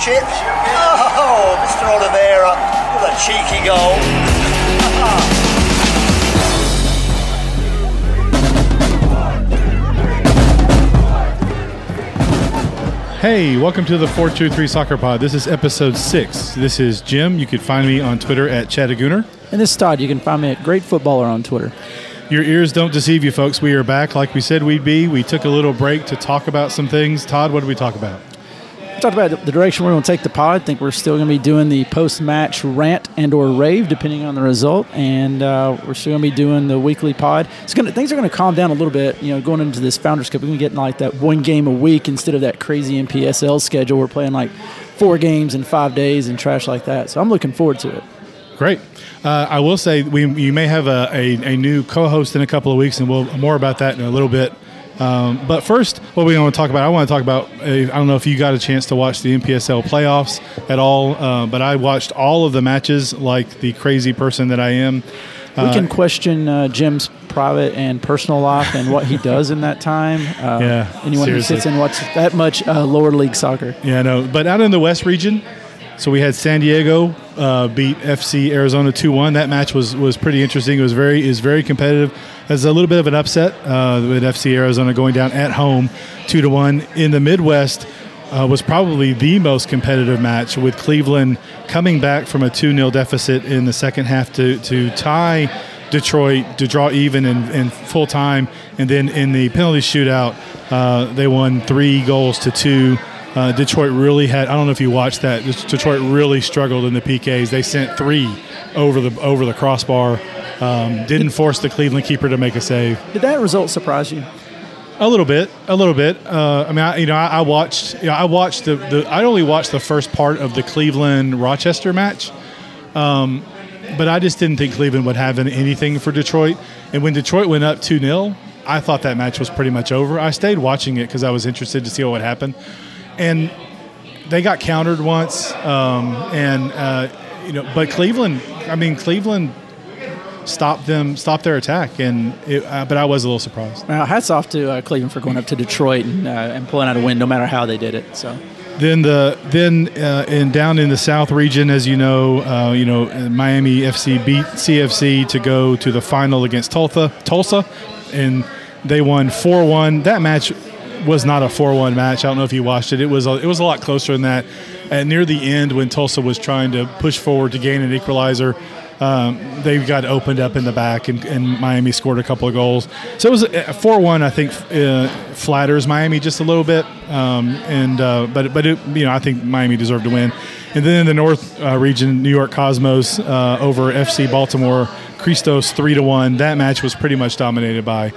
chip. Oh, Mr. Oliveira with a cheeky goal. Hey, welcome to the 423 Soccer Pod. This is episode six. This is Jim. You can find me on Twitter at Chattagooner. And this is Todd. You can find me at Great Footballer on Twitter. Your ears don't deceive you, folks. We are back like we said we'd be. We took a little break to talk about some things. Todd, what did we talk about? Talked about the direction we're going to take the pod. I think we're still going to be doing the post-match rant and or rave, depending on the result, and uh, we're still going to be doing the weekly pod. It's going to, things are going to calm down a little bit. You know, going into this Founders Cup, we're going to get like that one game a week instead of that crazy NPSL schedule. We're playing like four games in five days and trash like that. So I'm looking forward to it. Great. Uh, I will say we you may have a, a, a, new co-host in a couple of weeks, and we'll more about that in a little bit. Um, but first, what we want to talk about, I want to talk about. Uh, I don't know if you got a chance to watch the NPSL playoffs at all, uh, but I watched all of the matches like the crazy person that I am. we can question uh, Jim's private and personal life and what he does in that time. Uh, yeah, anyone seriously. who sits and watches that much uh, lower league soccer. Yeah, no. But out in the West region, so we had San Diego uh, beat FC Arizona two one. That match was was pretty interesting. It was very is very competitive. There's a little bit of an upset uh, with FC Arizona going down at home two to one. In the Midwest. Uh, was probably the most competitive match with Cleveland coming back from a 2 0 deficit in the second half to, to tie Detroit to draw even in, in full time. And then in the penalty shootout, uh, they won three goals to two. Uh, Detroit really had. I don't know if you watched that. Detroit really struggled in the PKs. They sent three over the over the crossbar. Um, didn't force the Cleveland keeper to make a save. Did that result surprise you? A little bit, a little bit. Uh, I mean, I, you know, I, I watched. You know, I watched the, the. I only watched the first part of the Cleveland Rochester match, um, but I just didn't think Cleveland would have anything for Detroit. And when Detroit went up two 0 I thought that match was pretty much over. I stayed watching it because I was interested to see what would happen, and they got countered once. Um, and uh, you know, but Cleveland. I mean, Cleveland stopped them, stopped their attack, and it, uh, but I was a little surprised. Well, hats off to uh, Cleveland for going up to Detroit and, uh, and pulling out a win, no matter how they did it. So. Then the then uh, in down in the South region, as you know, uh, you know Miami FC beat CFC to go to the final against Tulsa, Tulsa, and they won four one. That match was not a four one match. I don't know if you watched it. It was a, it was a lot closer than that. And near the end, when Tulsa was trying to push forward to gain an equalizer, um, they got opened up in the back, and, and, Miami scored a couple of goals. So it was a four-one. I think uh, flatters Miami just a little bit, um, and uh, but but it, you know I think Miami deserved to win. And then in the North uh, region, New York Cosmos uh, over FC Baltimore, Christos three to one. That match was pretty much dominated by.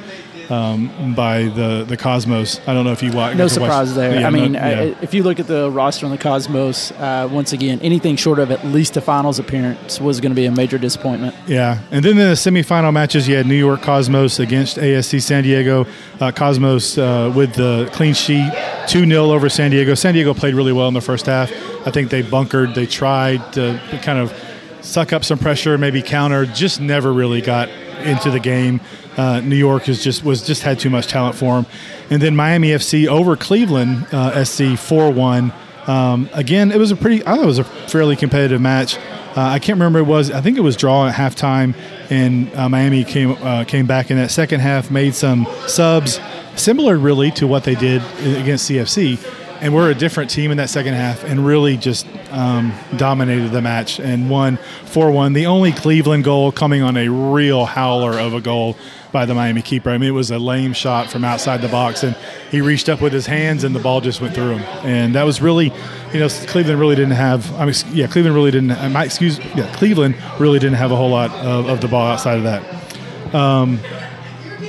Um, by the the Cosmos. I don't know if you watch. No surprise watch, there. Yeah, I mean, no, yeah. uh, if you look at the roster on the Cosmos, uh, once again, anything short of at least a finals appearance was going to be a major disappointment. Yeah, and then in the semifinal matches, you had New York Cosmos against ASC San Diego. Uh, Cosmos uh, with the clean sheet, two 0 over San Diego. San Diego played really well in the first half. I think they bunkered. They tried to kind of suck up some pressure, maybe counter. Just never really got into the game. Uh, New York has just was just had too much talent for them, and then Miami FC over Cleveland uh, SC four one. Um, again, it was a pretty. I thought it was a fairly competitive match. Uh, I can't remember it was. I think it was draw at halftime, and uh, Miami came uh, came back in that second half, made some subs, similar really to what they did against CFC and we're a different team in that second half and really just um, dominated the match and won 4-1 the only cleveland goal coming on a real howler of a goal by the miami keeper. I mean it was a lame shot from outside the box and he reached up with his hands and the ball just went through him. And that was really you know cleveland really didn't have i mean yeah cleveland really didn't my excuse yeah cleveland really didn't have a whole lot of, of the ball outside of that. Um,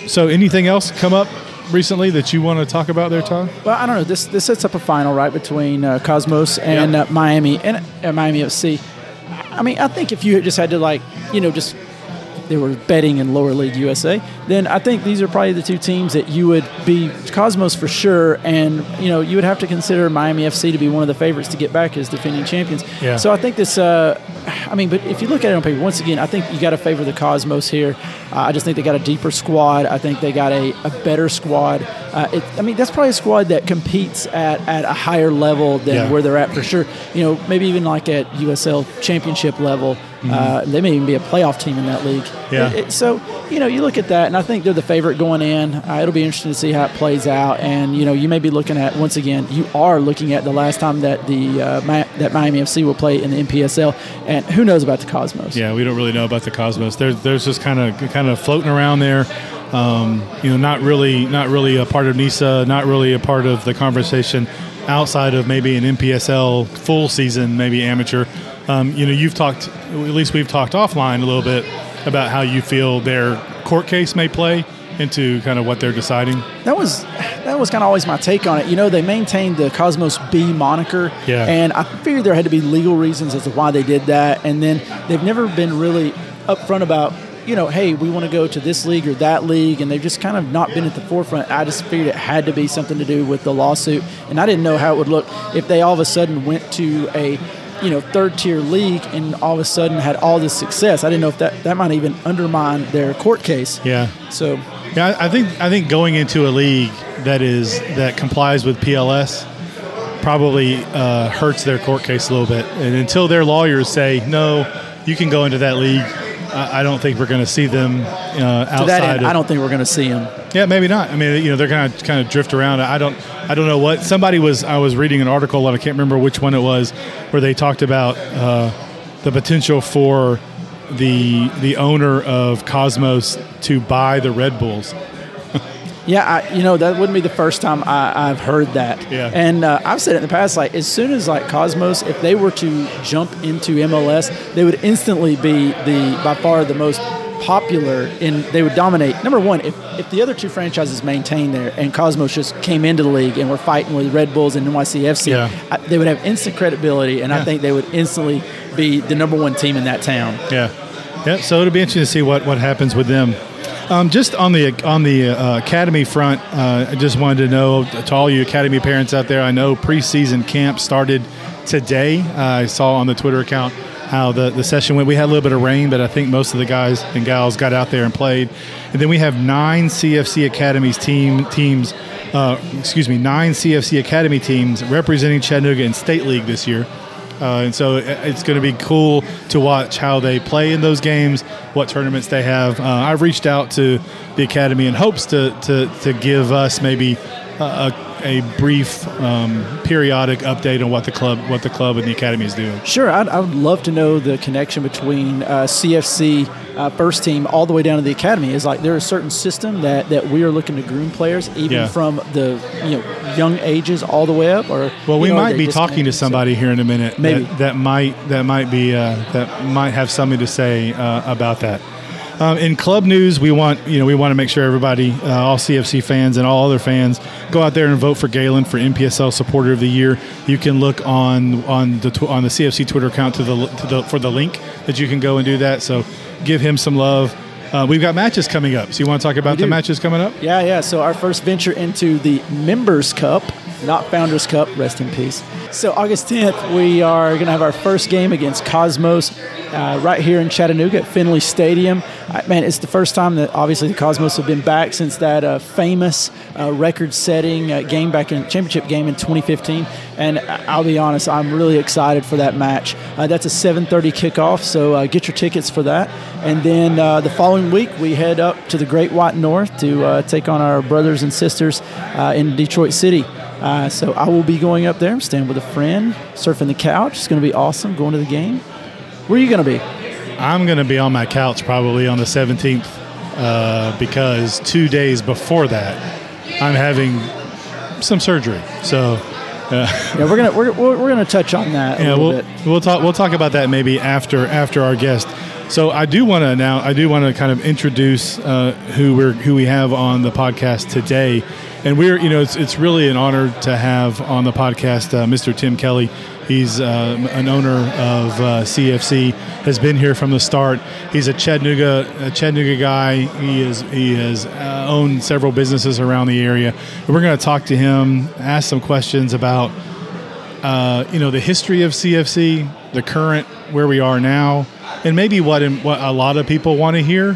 so anything else come up recently that you want to talk about there, Todd? Well, I don't know. This this sets up a final right between uh, Cosmos and uh, Miami and uh, Miami FC. I mean, I think if you just had to like, you know, just they were betting in lower league USA, then I think these are probably the two teams that you would be Cosmos for sure, and you know you would have to consider Miami FC to be one of the favorites to get back as defending champions. Yeah. So I think this uh, I mean, but if you look at it on paper, once again, I think you got to favor the Cosmos here. Uh, I just think they got a deeper squad. I think they got a, a better squad. Uh, it, I mean, that's probably a squad that competes at, at a higher level than Yeah. where they're at for sure. You know, maybe even like at USL championship level. Uh, they may even be a playoff team in that league. Mm-hmm. Yeah. It- it- so, you know, you look at that, and I think they're the favorite going in. Uh, it'll be interesting to see how it plays out. And, you know, you may be looking at, once again, you are looking at the last time that the uh, that Miami FC will play in the NPSL. And who knows about the Cosmos? Yeah, we don't really know about the Cosmos. They're, they're just kind of kind of floating around there. Um, you know, not really not really a part of NISA, not really a part of the conversation outside of maybe an NPSL full season, maybe amateur. Um, you know, you've talked, at least we've talked offline a little bit about how you feel their court case may play into kind of what they're deciding. That was that was kind of always my take on it. You know, they maintained the Cosmos B moniker, Yeah. and I figured there had to be legal reasons as to why they did that. And then they've never been really upfront about, you know, hey, we want to go to this league or that league, and they've just kind of not been at the forefront. I just figured it had to be something to do with the lawsuit, and I didn't know how it would look if they all of a sudden went to a you know third tier league and all of a sudden had all this success. I didn't know if that that might even undermine their court case. Yeah. So Yeah, I think I think going into a league that is that complies with PLS probably uh, hurts their court case a little bit. And until their lawyers say no, you can go into that league, I, I don't think we're going to see them uh, to outside. that end, of, I don't think we're going to see them. yeah, maybe not. I mean, you know, they're going to kind of drift around. I don't, I don't know what. Somebody was. I was reading an article, and I can't remember which one it was, where they talked about uh, the potential for the the owner of Cosmos to buy the Red Bulls. Yeah, I, you know that wouldn't be the first time I, I've heard that. Yeah. and uh, I've said it in the past. Like as soon as like Cosmos, if they were to jump into MLS, they would instantly be the by far the most popular, and they would dominate. Number one, if if the other two franchises maintain there, and Cosmos just came into the league and were fighting with Red Bulls and NYCFC, Yeah. I, they would have instant credibility, and Yeah. I think they would instantly be the number one team in that town. Yeah, yeah. So it'll be interesting to see what, what happens with them. Um, just on the on the uh, academy front, uh, I just wanted to know to all you academy parents out there. I know preseason camp started today. Uh, I saw on the Twitter account how the, the session went. We had a little bit of rain, but I think most of the guys and gals got out there and played. And then we have nine CFC academies team teams. Uh, excuse me, nine CFC academy teams representing Chattanooga in state league this year. Uh, and so it's going to be cool to watch how they play in those games, what tournaments they have. Uh, I've reached out to the academy in hopes to to, to give us maybe a, a, a brief um, periodic update on what the club what the club and the academy is doing. Sure, I'd, I would love to know the connection between uh, CFC uh, first team all the way down to the academy. Is like there a certain system that, that we are looking to groom players even Yeah. from the you know young ages all the way up. Or Well, we know, might be talking to disconnected? So- somebody here in a minute. Maybe. that, that might that might be uh, that might have something to say uh, about that. Um, in club news, we want you know we want to make sure everybody, uh, all CFC fans and all other fans, go out there and vote for Galen for NPSL Supporter of the Year. You can look on on the tw- on the CFC Twitter account to the, to the for the link that you can go and do that. So give him some love. Uh, we've got matches coming up. So you want to talk about the matches coming up? Yeah, yeah. So our first venture into the Members Cup, not Founders Cup. Rest in peace. So August 10th, we are going to have our first game against Cosmos uh, right here in Chattanooga at Finley Stadium. Uh, man, it's the first time that obviously the Cosmos have been back since that uh, famous uh, record-setting uh, game back in championship game in 2015. And I- I'll be honest, I'm really excited for that match. Uh, that's a 7:30 kickoff, so uh, get your tickets for that. And then uh, the following week, we head up to the Great White North to uh, take on our brothers and sisters uh, in Detroit City. Uh, so I will be going up there. I'm staying with a friend, surfing the couch. It's going to be awesome. Going to the game. Where are you going to be? I'm going to be on my couch probably on the 17th uh, because two days before that, I'm having some surgery. So Yeah, we're gonna we're, we're, gonna touch on that a yeah, little we'll bit. we'll talk we'll talk about that maybe after after our guest. So I do want to now I do want to kind of introduce uh, who we're who we have on the podcast today, and we're you know it's it's really an honor to have on the podcast uh, Mr. Tim Kelly. He's uh, an owner of uh, CFC. Has been here from the start. He's a Chattanooga a Chattanooga guy. He is he has uh, owned several businesses around the area. And we're going to talk to him, ask some questions about uh, you know the history of CFC, the current where we are now, and maybe what what a lot of people want to hear.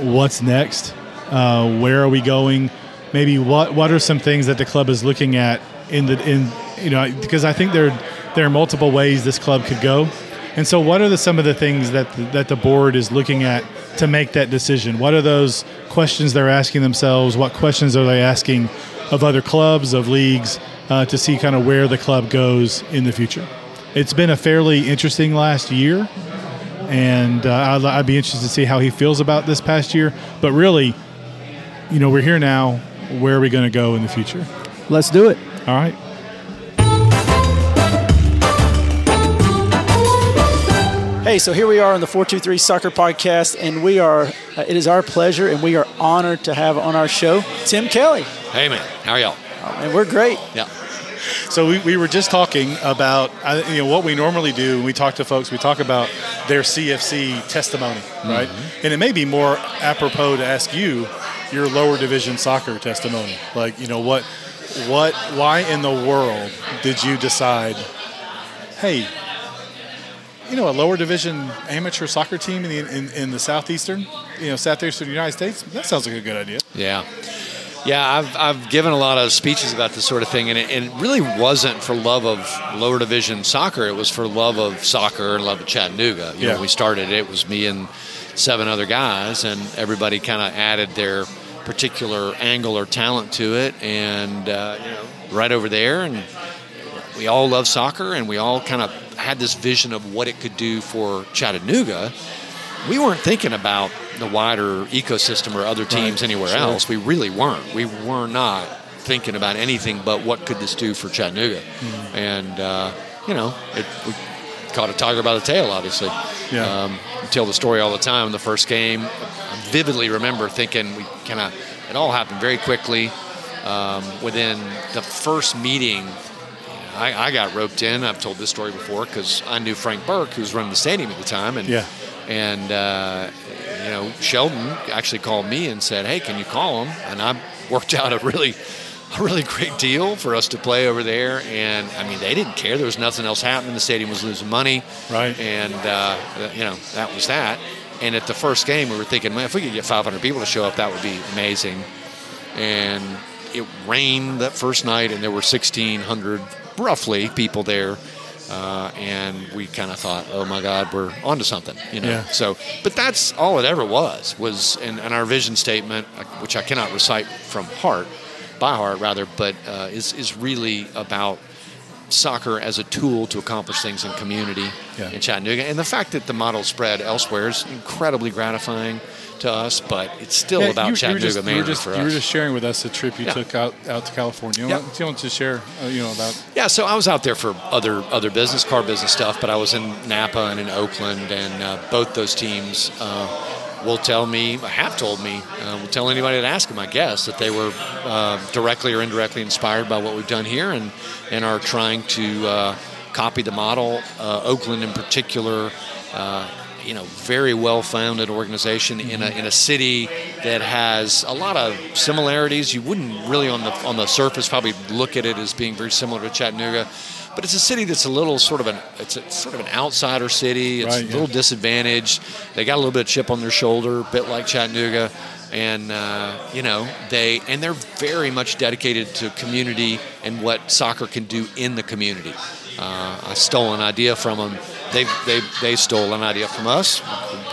What's next? Uh, where are we going? Maybe what what are some things that the club is looking at in the in you know because I think there there are multiple ways this club could go, and so what are the, some of the things that the, that the board is looking at to make that decision? What are those questions they're asking themselves? What questions are they asking of other clubs of leagues uh, to see kind of where the club goes in the future? It's been a fairly interesting last year, and uh, I'd, I'd be interested to see how he feels about this past year. But really, you know, we're here now. Where are we going to go in the future? Let's do it. All right. Hey, so here we are on the 423 Soccer Podcast, and we are, uh, it is our pleasure and we are honored to have on our show Tim Kelly. Hey, man. How are y'all? Oh, and we're great. Yeah. So we, we were just talking about uh, you know what we normally do when we talk to folks. We talk about their CFC testimony, right? Mm-hmm. And it may be more apropos to ask you your lower division soccer testimony. Like you know what what why in the world did you decide? Hey, you know a lower division amateur soccer team in the in, in the southeastern you know southeastern United States. That sounds like a good idea. Yeah. Yeah, I've, I've given a lot of speeches about this sort of thing, and it, it really wasn't for love of lower division soccer. It was for love of soccer and love of Chattanooga. You Yeah. know, we started it, it was me and seven other guys, and everybody kind of added their particular angle or talent to it, and uh, you know, right over there, and we all love soccer, and we all kind of had this vision of what it could do for Chattanooga. We weren't thinking about the wider ecosystem or other teams Right, anywhere sure. else. We really weren't. We were not thinking about anything but what could this do for Chattanooga. Hmm. And uh, you know, it, we caught a tiger by the tail, obviously. Yeah. Um, tell the story all the time. The first game, I vividly remember thinking we kind of it all happened very quickly. Um, within the first meeting, I, I got roped in. I've told this story before because I knew Frank Burke, who was running the stadium at the time, and Yeah. and uh, you know Sheldon actually called me and said, "Hey, can you call him?" And I worked out a really a really great deal for us to play over there. And I mean, they didn't care. There was nothing else happening. The stadium was losing money, Right. And uh, you know that was that. And at the first game, we were thinking, man, if we could get 500 people to show up, that would be amazing. And it rained that first night, and there were 1,600 roughly people there. Uh, and we kind of thought, oh my God, we're onto something, you know. Yeah. So, but that's all it ever was. Was and, and our vision statement, uh, which I cannot recite from heart, by heart rather, but uh, is is really about soccer as a tool to accomplish things in community Yeah. in Chattanooga. And the fact that the model spread elsewhere is incredibly gratifying to us, but it's still Yeah, about you, you Chattanooga just, you mainly were just, you were just sharing with us a trip you Yeah. took out, out to California. Yeah. Do you want to share, uh, you know, about? Yeah, so I was out there for other other business, car business stuff, but I was in Napa and in Oakland, and uh, both those teams uh, will tell me, have told me, uh, will tell anybody that asks them, I guess, that they were uh, directly or indirectly inspired by what we've done here, and and are trying to uh, copy the model. Uh, Oakland, in particular. Uh, you know, very well-founded organization in a in a city that has a lot of similarities. You wouldn't really, on the on the surface, probably look at it as being very similar to Chattanooga, but it's a city that's a little sort of an it's a, sort of an outsider city. It's Right, a yeah. little disadvantaged. They got a little bit of chip on their shoulder, a bit like Chattanooga, and uh, you know they and they're very much dedicated to community and what soccer can do in the community. Uh, I stole an idea from them. They, they, they stole an idea from us.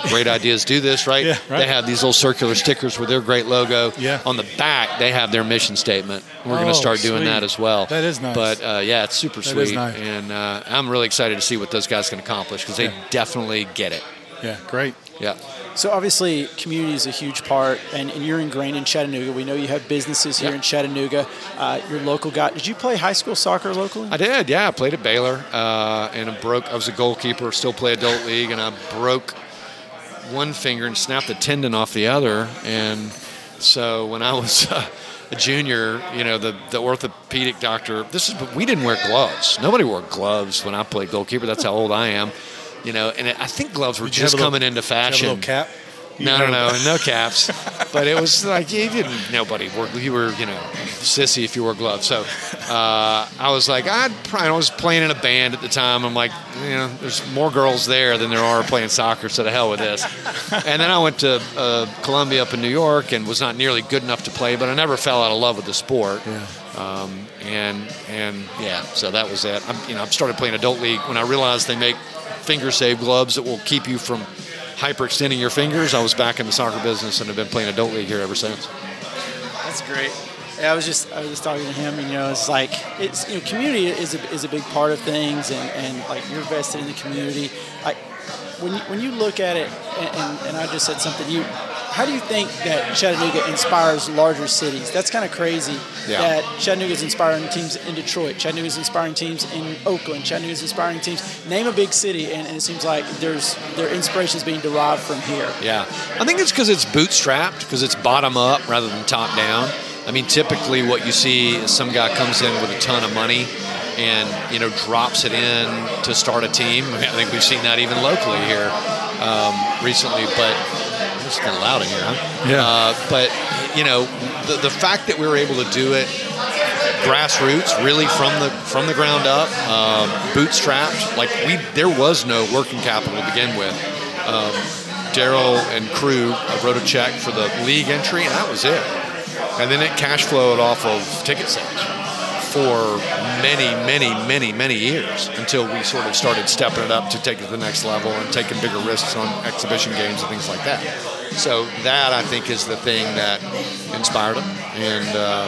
Great ideas do this, right? Yeah, right. They have these little circular stickers with their great logo. Yeah. On the back, they have their mission statement. We're going Oh, to start doing sweet. that as well. That is nice. But uh, yeah, it's super That sweet, is nice. and uh, I'm really excited to see what those guys can accomplish because they definitely get it. Yeah, great. Yeah. So obviously, community is a huge part, and, and you're ingrained in Chattanooga. We know you have businesses here Yeah. in Chattanooga. Uh, your local guy. Did you play high school soccer locally? I did, yeah. I played at Baylor, uh, and I broke. I was a goalkeeper, still play adult league, and I broke one finger and snapped the tendon off the other. And so when I was uh, a junior, you know, the, the orthopedic doctor. This is we didn't wear gloves. Nobody wore gloves when I played goalkeeper. That's how old I am. You know, and I think gloves were Did just a little- coming into Did you have a fashion. little cap. No, no, no, no caps. but it was like you didn't. Nobody wore. You were, you know, sissy if you wore gloves. So uh, I was like, I'd probably. I was playing in a band at the time. I'm like, you know, there's more girls there than there are playing soccer. So to hell with this. And then I went to uh, Columbia up in New York and was not nearly good enough to play, but I never fell out of love with the sport. Yeah. Um, and and yeah, so that was it. I'm, you know, I started playing adult league when I realized they make finger save gloves that will keep you from hyperextending your fingers. I was back in the soccer business and have been playing adult league here ever since. That's great. Yeah, I was just I was just talking to him, and you know, it's like it's you know, community is a, is a big part of things, and, and like you're invested in the community. Like when you, when you look at it, and, and, and I just said something. You, how do you think that Chattanooga inspires larger cities? That's kind of crazy. Yeah. That Chattanooga's inspiring teams in Detroit. Chattanooga's inspiring teams in Oakland. Chattanooga's inspiring teams. Name a big city, and, and it seems like there's their inspiration is being derived from here. Yeah, I think it's because it's bootstrapped, because it's bottom up rather than top down. I mean, typically what you see is some guy comes in with a ton of money and you know drops it in to start a team. I, mean, I think we've seen that even locally here um, recently, but it's kind of loud in here, huh? Yeah. Uh, but you know, the the fact that we were able to do it grassroots, really from the from the ground up, um, bootstrapped. Like we, there was no working capital to begin with. Um, Daryl and crew uh, wrote a check for the league entry, and that was it. And then it cash flowed off of ticket sales for many, many, many, many years until we sort of started stepping it up to take it to the next level and taking bigger risks on exhibition games and things like that. So that I think is the thing that inspired them and uh,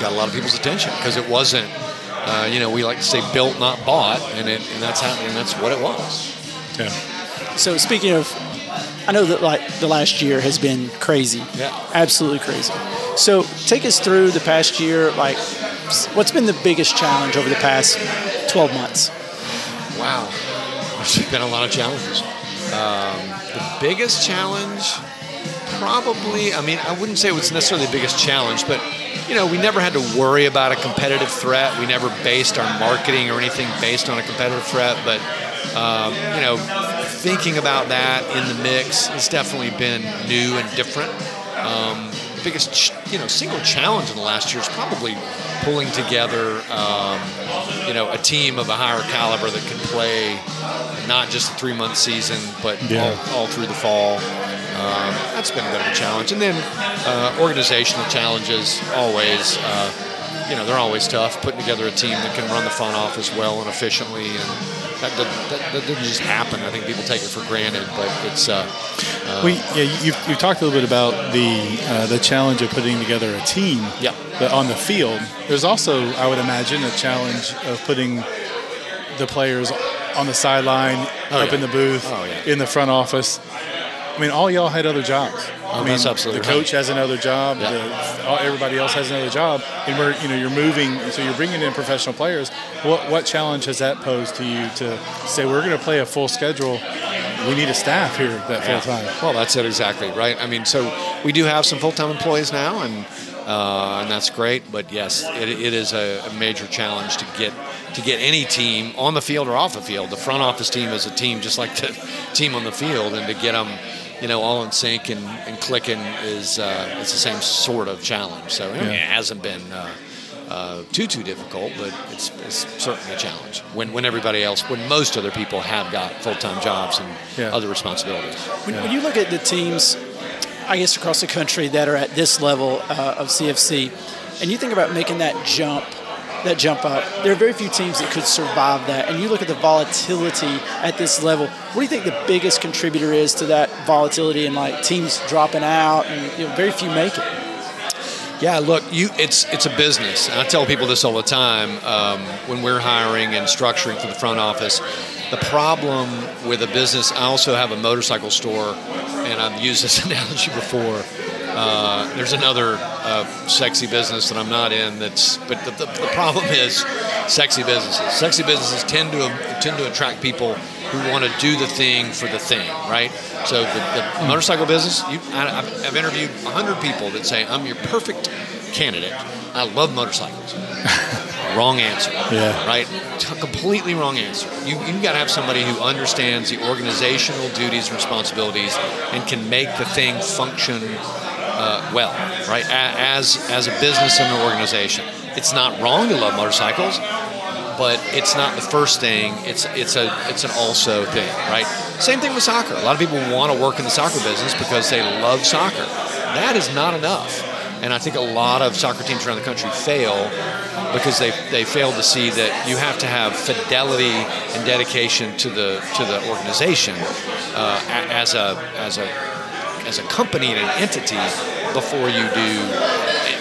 got a lot of people's attention because it wasn't, uh, you know, we like to say built, not bought, and it, and that's how, and that's what it was. Yeah. So speaking of, I know that like the last year has been crazy. Yeah. Absolutely crazy. So take us through the past year. Like, what's been the biggest challenge over the past 12 months? Wow, there's been a lot of challenges. Um, the biggest challenge, probably, I mean, I wouldn't say it was necessarily the biggest challenge, but you know, we never had to worry about a competitive threat. We never based our marketing or anything based on a competitive threat, but um, you know, thinking about that in the mix has definitely been new and different. Um, biggest, you know, single challenge in the last year is probably pulling together, um, you know, a team of a higher caliber that can play not just a three-month season, but Yeah. all, all through the fall. Um, that's been a bit of a challenge. And then uh, organizational challenges, always, uh, you know, they're always tough. Putting together a team that can run the front office well and efficiently, and that, that, that doesn't just happen. I think people take it for granted, but it's. Uh, We, yeah, you've, you've talked a little bit about the uh, the challenge of putting together a team. Yeah. But on the field, there's also, I would imagine, a challenge of putting the players on the sideline, Oh, up yeah. in the booth, Oh, yeah. in the front office. I mean, all y'all had other jobs. I mean, Oh, that's absolutely the right. coach has another job. Yeah. The, all, everybody else has another job, and we're you know you're moving, so you're bringing in professional players. What what challenge has that posed to you to say we're going to play a full schedule? We need a staff here that full time. Well, that's it exactly, right? I mean, so we do have some full-time employees now, and uh, and that's great. But yes, it, it is a, a major challenge to get to get any team on the field or off the field. The front office team is a team just like the team on the field, and to get them, you know, all in sync and, and clicking is uh, it's the same sort of challenge. So I mean, it hasn't been. Uh, uh, too too difficult, but it's, it's certainly a challenge when when everybody else, when most other people have got full time jobs and Yeah. other responsibilities. When, when you look at the teams, I guess across the country that are at this level uh, of CFC, and you think about making that jump, that jump up, there are very few teams that could survive that. And you look at the volatility at this level. What do you think the biggest contributor is to that volatility and like teams dropping out and you know, very few make it? Yeah, look, you it's it's a business, and I tell people this all the time um, when we're hiring and structuring for the front office. The problem with a business, I also have a motorcycle store, and I've used this analogy before. Uh, there's another uh, sexy business that I'm not in. That's but the, the, the problem is sexy businesses. Sexy businesses tend to tend to attract people who want to do the thing for the thing, right? So the, the motorcycle business, you, I, I've I've interviewed 100 people that say I'm your perfect candidate. I love motorcycles. Wrong answer. Yeah. Right? T- completely wrong answer. You, you've got to have somebody who understands the organizational duties and responsibilities and can make the thing function uh, well, right? As, as a business and an organization. It's not wrong to love motorcycles, but it's not the first thing. It's it's a it's an also thing, right? Same thing with soccer. A lot of people want to work in the soccer business because they love soccer. That is not enough, and I think a lot of soccer teams around the country fail because they they fail to see that you have to have fidelity and dedication to the to the organization uh, as a as a as a company and an entity before you do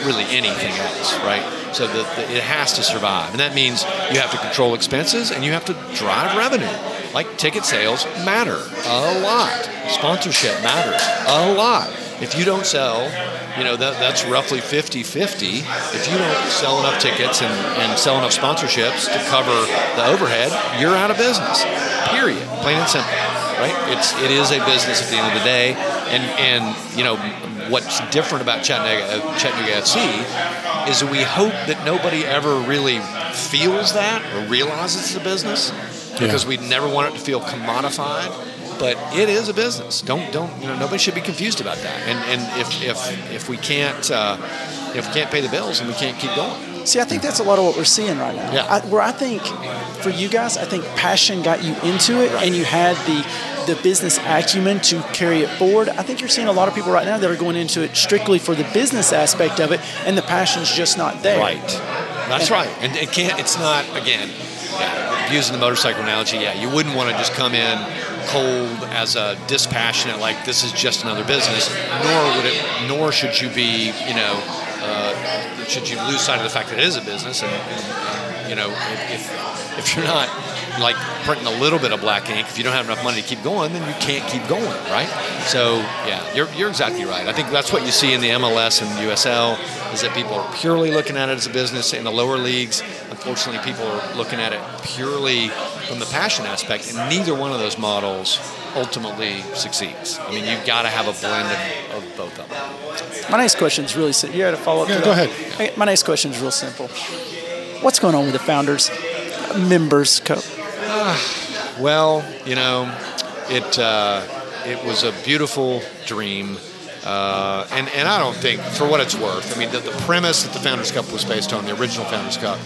really anything else, right? So that that it has to survive, and that means you have to control expenses and you have to drive revenue. Like ticket sales matter a lot, sponsorship matters a lot. If you don't sell, you know that that's roughly 50-50. If you don't sell enough tickets and, and sell enough sponsorships to cover the overhead, you're out of business. Period. Plain and simple right? It's it is a business at the end of the day, and and you know what's different about Chattanooga uh, Chattanooga FC is that we hope that nobody ever really feels that or realizes it's a business because we never want it to feel commodified. But it is a business. Don't don't you know? Nobody should be confused about that. And and if if if we can't uh, if we can't pay the bills, and we can't keep going. See, I think that's a lot of what we're seeing right now. Yeah. I, where I think for you guys, I think passion got you into it, and you had the the business acumen to carry it forward. I think you're seeing a lot of people right now that are going into it strictly for the business aspect of it, and the passion's just not there. Right. That's right. And it can't. It's not again. Yeah, using the motorcycle analogy, yeah, you wouldn't want to just come in cold as a dispassionate, like this is just another business. Nor would it. Nor should you be, you know, uh, should you lose sight of the fact that it is a business, and, and you know, if if you're not like printing a little bit of black ink, if you don't have enough money to keep going, then you can't keep going, right? So yeah, you're, you're exactly right. I think that's what you see in the MLS and USL is that people are purely looking at it as a business. In the lower leagues, unfortunately, people are looking at it purely from the passion aspect, and neither one of those models ultimately succeeds. I mean, you've got to have a blend of, of both of them. My next question is really simple. You had a follow up. Yeah, go that? ahead. Okay, My next question is real simple. What's going on with the founders members Well, you know, it uh, it was a beautiful dream, uh, and and I don't think, for what it's worth, I mean, the, the premise that the Founders Cup was based on, the original Founders Cup,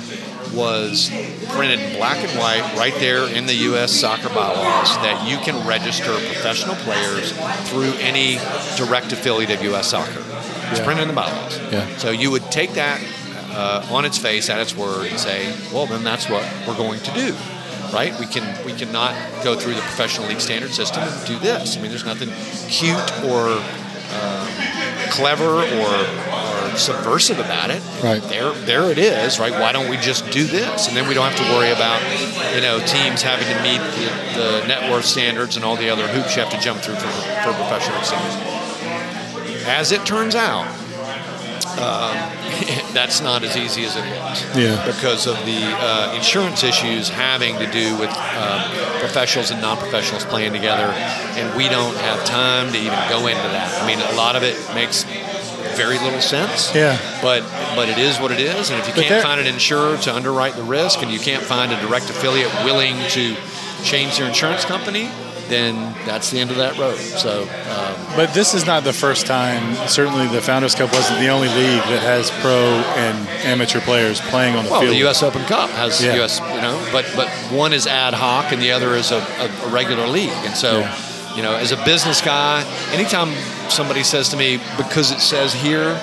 was printed in black and white right there in the U.S. soccer bylaws that you can register professional players through any direct affiliate of U.S. Soccer. It's Yeah. printed in the bylaws. Yeah. So you would take that uh, on its face, at its word, and say, well, then that's what we're going to do, right? We can we cannot go through the professional league standard system and do this. I mean, there's nothing cute or um, clever or, or subversive about it. Right. There, there it is, right? Why don't we just do this? And then we don't have to worry about, you know, teams having to meet the, the net worth standards and all the other hoops you have to jump through for, for professional standards. As it turns out, um, that's not as easy as it looks Yeah. because of the uh, insurance issues having to do with um, professionals and non-professionals playing together, and we don't have time to even go into that. I mean, a lot of it makes very little sense. Yeah. But but it is what it is, and if you But can't find an insurer to underwrite the risk, and you can't find a direct affiliate willing to change their insurance company, then that's the end of that road. So. Um, But this is not the first time. Certainly, the Founders Cup wasn't the only league that has pro and amateur players playing on the field. Well, field. the U.S. Open Cup has Yeah. U.S. You know, but but one is ad hoc and the other is a, a, a regular league. And so, Yeah. you know, as a business guy, anytime somebody says to me because it says here,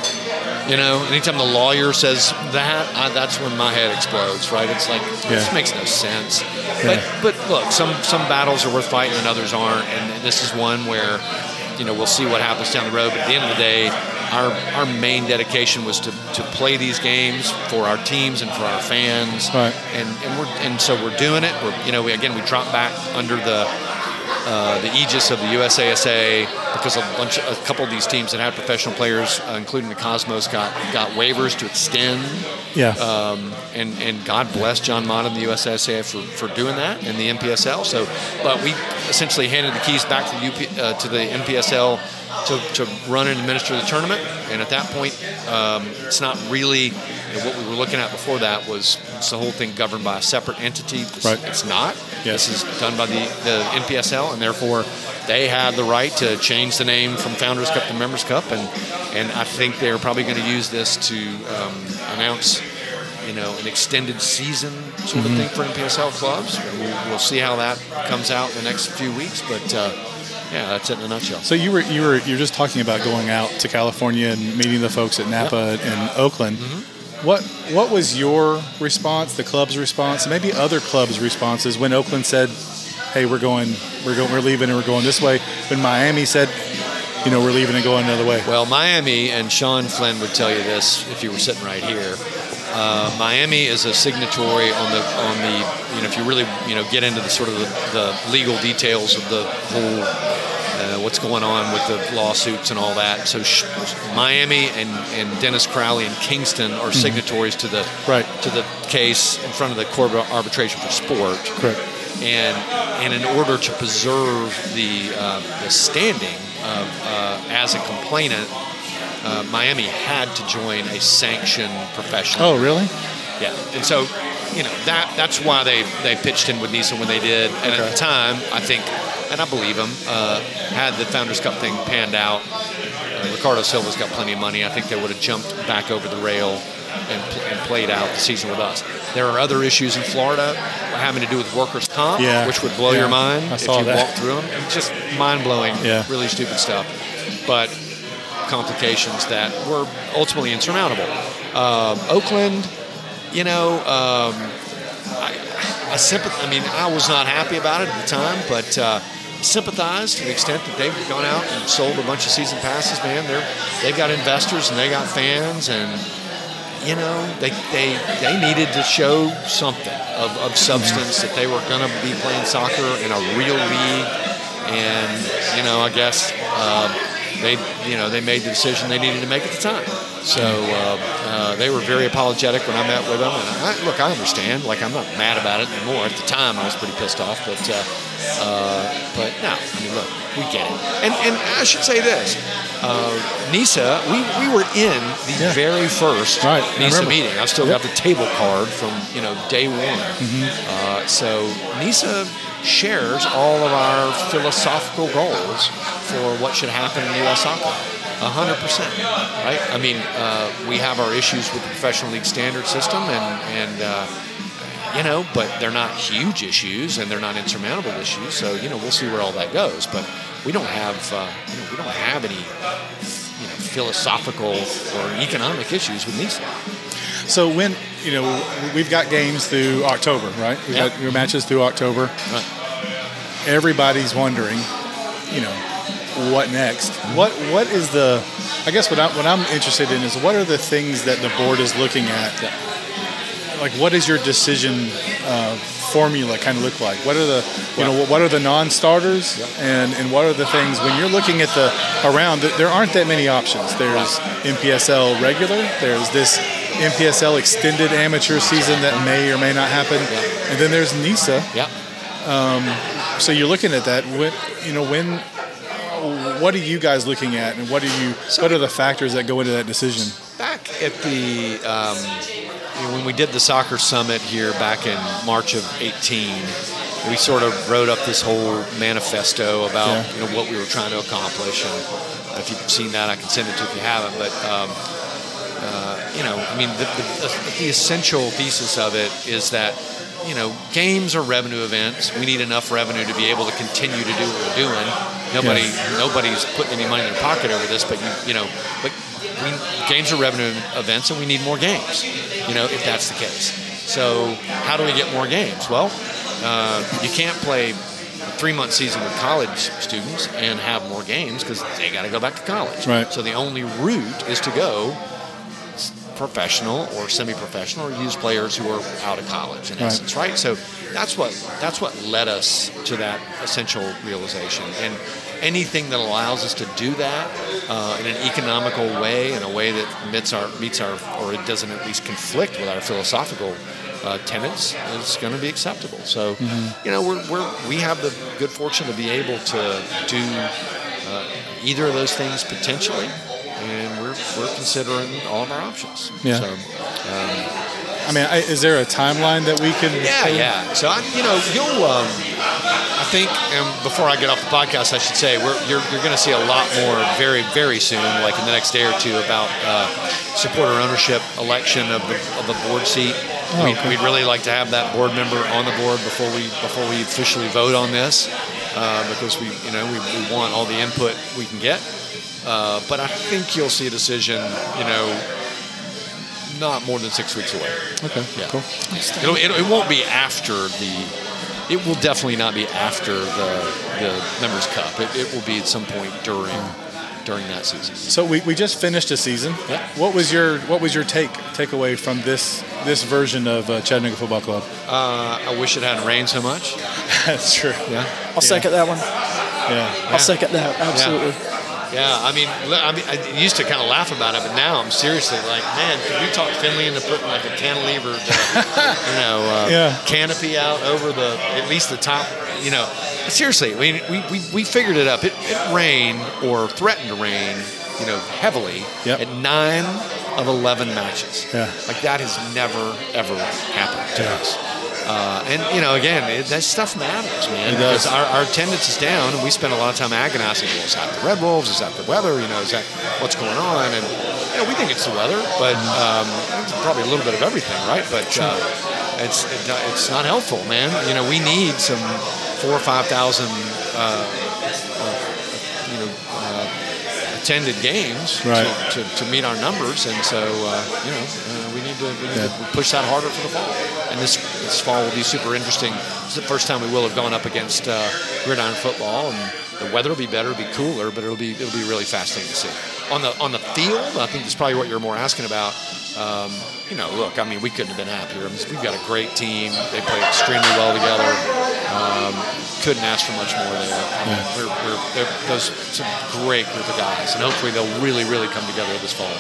you know, anytime the lawyer says that, I, that's when my head explodes. Right? It's like this makes no sense. But but look, some some battles are worth fighting and others aren't, and this is one where. You know, we'll see what happens down the road. But at the end of the day, our our main dedication was to, to play these games for our teams and for our fans Right. and and we're and so we're doing it. We're you know we again we drop back under the uh, the aegis of the USASA because a bunch a couple of these teams that had professional players, uh, including the Cosmos, got got waivers to extend. yeah. Um, and and God bless John Motta and the USSA for, for doing that and the NPSL. So, but we essentially handed the keys back to the UP, uh, to the NPSL to, to run and administer the tournament. And at that point, um, it's not really know, what we were looking at before that was it's the whole thing governed by a separate entity. It's, Right. it's not. Yes. This is done by the, the NPSL, and therefore they had the right to change the name from Founders Cup to Members Cup. And, and I think they're probably going to use this to um, announce you know, an extended season sort of thing for NPSL clubs. And We'll, we'll see how that comes out in the next few weeks. But uh, yeah, that's it in a nutshell. So you were you were you're just talking about going out to California and meeting the folks at Napa and Oakland. Mm-hmm. What what was your response, the club's response, maybe other clubs' responses when Oakland said, "Hey, we're going, we're going, we're leaving, and we're going this way"? When Miami said, "You know, we're leaving and going another way." Well, Miami and Sean Flynn would tell you this if you were sitting right here. Uh, Miami is a signatory on the on the you know if you really you know get into the sort of the, the legal details of the whole uh, what's going on with the lawsuits and all that. So sh- Miami and, and Dennis Crowley and Kingston are signatories to the Right. to the case in front of the Court of Arbitration for Sport Correct. and and in order to preserve the uh, the standing of uh, as a complainant, uh, Miami had to join a sanctioned professional. Oh, really? yeah, and so you know that that's why they they pitched in with Nisa when they did, and at the time I think, and I believe him, uh, had the Founders Cup thing panned out. Uh, Ricardo Silva's got plenty of money. I think they would have jumped back over the rail and, pl- and played out the season with us. There are other issues in Florida having to do with workers' comp, Yeah. which would blow Yeah. your mind I if saw you that. walk through them. It's just mind blowing, Yeah. really stupid stuff. But complications that were ultimately insurmountable. Um, Oakland, you know, um, I, I sympath- I mean, I was not happy about it at the time, but uh, sympathize to the extent that they've gone out and sold a bunch of season passes. Man, they're they've got investors and they got fans, and you know, they they they needed to show something of, of substance that they were going to be playing soccer in a real league, and you know, I guess. Um, they, you know, they made the decision they needed to make at the time. So uh, uh, they were very apologetic when I met with them. And I, look, I understand. Like, I'm not mad about it anymore. At the time, I was pretty pissed off. But, uh, uh, but no, I mean, look, we get it. And, and I should say this: uh, Nisa, we, we were in the Yeah. very first Right, Nisa remember. meeting. I've still Yep. got the table card from you know day one. Mm-hmm. Uh, so Nisa shares all of our philosophical goals for what should happen in U.S. soccer. A hundred percent, right? I mean, uh, we have our issues with the professional league standard system, and and uh, you know, but they're not huge issues, and they're not insurmountable issues. So you know, we'll see where all that goes. But we don't have, uh, you know, we don't have any, you know, philosophical or economic issues with NISA. So when you know we've got games through October, right? We've Yeah. got your matches through October. Right. Everybody's wondering, you know, what next? What what is the? I guess what I what I'm interested in is what are the things that the board is looking at? Like, what does your decision uh, formula kind of look like? What are the you know what are the non-starters and and what are the things when you're looking at the around? There aren't that many options. There's NPSL regular. There's this NPSL extended amateur season that may or may not happen, and then there's NISA. Yeah. Um, So you're looking at that. When, you know, when, what are you guys looking at, and what are you? what are the factors that go into that decision? Back at the um, you know, when we did the soccer summit here back in March of 18, we sort of wrote up this whole manifesto about Yeah. you know what we were trying to accomplish. And if you've seen that, I can send it to you if you haven't. But um, uh, you know, I mean, the, the, the essential thesis of it is that you know, games are revenue events. We need enough revenue to be able to continue to do what we're doing. Nobody, Yeah. nobody's putting any money in their pocket over this, but you, you know, but we, games are revenue events, and we need more games. You know, if that's the case. So, how do we get more games? Well, uh, you can't play a three-month season with college students and have more games because they got to go back to college. Right. So the only route is to go professional or semi-professional or use players who are out of college in Right. essence right? So that's what that's what led us to that essential realization. And anything that allows us to do that uh, in an economical way in a way that meets our meets our or it doesn't at least conflict with our philosophical uh, tenets is going to be acceptable. So you know we're, we're we have the good fortune to be able to do uh, either of those things potentially, and we're, we're considering all of our options. Yeah. So, um, I mean, I, is there a timeline that we can? yeah, yeah. So I, you know, you'll. Um, I think, and before I get off the podcast, I should say we're, you're, you're going to see a lot more very, very soon, like in the next day or two, about uh, supporter ownership election of the, of the board seat. Oh, we'd, okay. we'd really like to have that board member on the board before we before we officially vote on this, uh, because we, you know, we, we want all the input we can get. Uh, but I think you'll see a decision, you know, not more than six weeks away. Okay. Yeah. Cool. It'll, it, it won't be after the. It will definitely not be after the the members cup. It, it will be at some point during during that season. So we, we just finished a season. Yeah. What was your What was your take takeaway from this this version of uh, Chattanooga Football Club? Uh, I wish it hadn't rained so much. That's true. Yeah. I'll second that one. Yeah. I'll second that. Absolutely. Yeah, I mean, I mean, I used to kind of laugh about it, but now I'm seriously like, man, could we talk Finley into putting like a cantilever, you know, uh, Yeah. canopy out over the at least the top, you know? Seriously, I mean, we, we, we figured it up. It, it rained or threatened to rain, you know, heavily Yep. at nine of eleven matches. Yeah. like that has never ever happened to Yeah. us. Uh, and you know, again, it, that stuff matters, man. It does. Because our, our attendance is down, and we spend a lot of time agonizing. Well, is that the Red Wolves? Is that the weather? You know, is that what's going on? And you know, we think it's the weather, but um, it's probably a little bit of everything, right? But uh, it's it, it's not helpful, man. You know, we need some four or five thousand, uh, attended games Right. to, to, to meet our numbers, and so uh, you know uh, we need to we need Yeah. to push that harder for the fall. And this this fall will be super interesting. It's the first time we will have gone up against uh, gridiron football, and the weather will be better, it'll be cooler, but it'll be it'll be really fascinating to see. On the on the field, I think that's probably what you're more asking about. Um, you know, look, I mean, we couldn't have been happier. I mean, we've got a great team. They play extremely well together. Um, couldn't ask for much more there. I mean, we're, we're, they're, those some great group of guys, and hopefully they'll really, really come together this fall.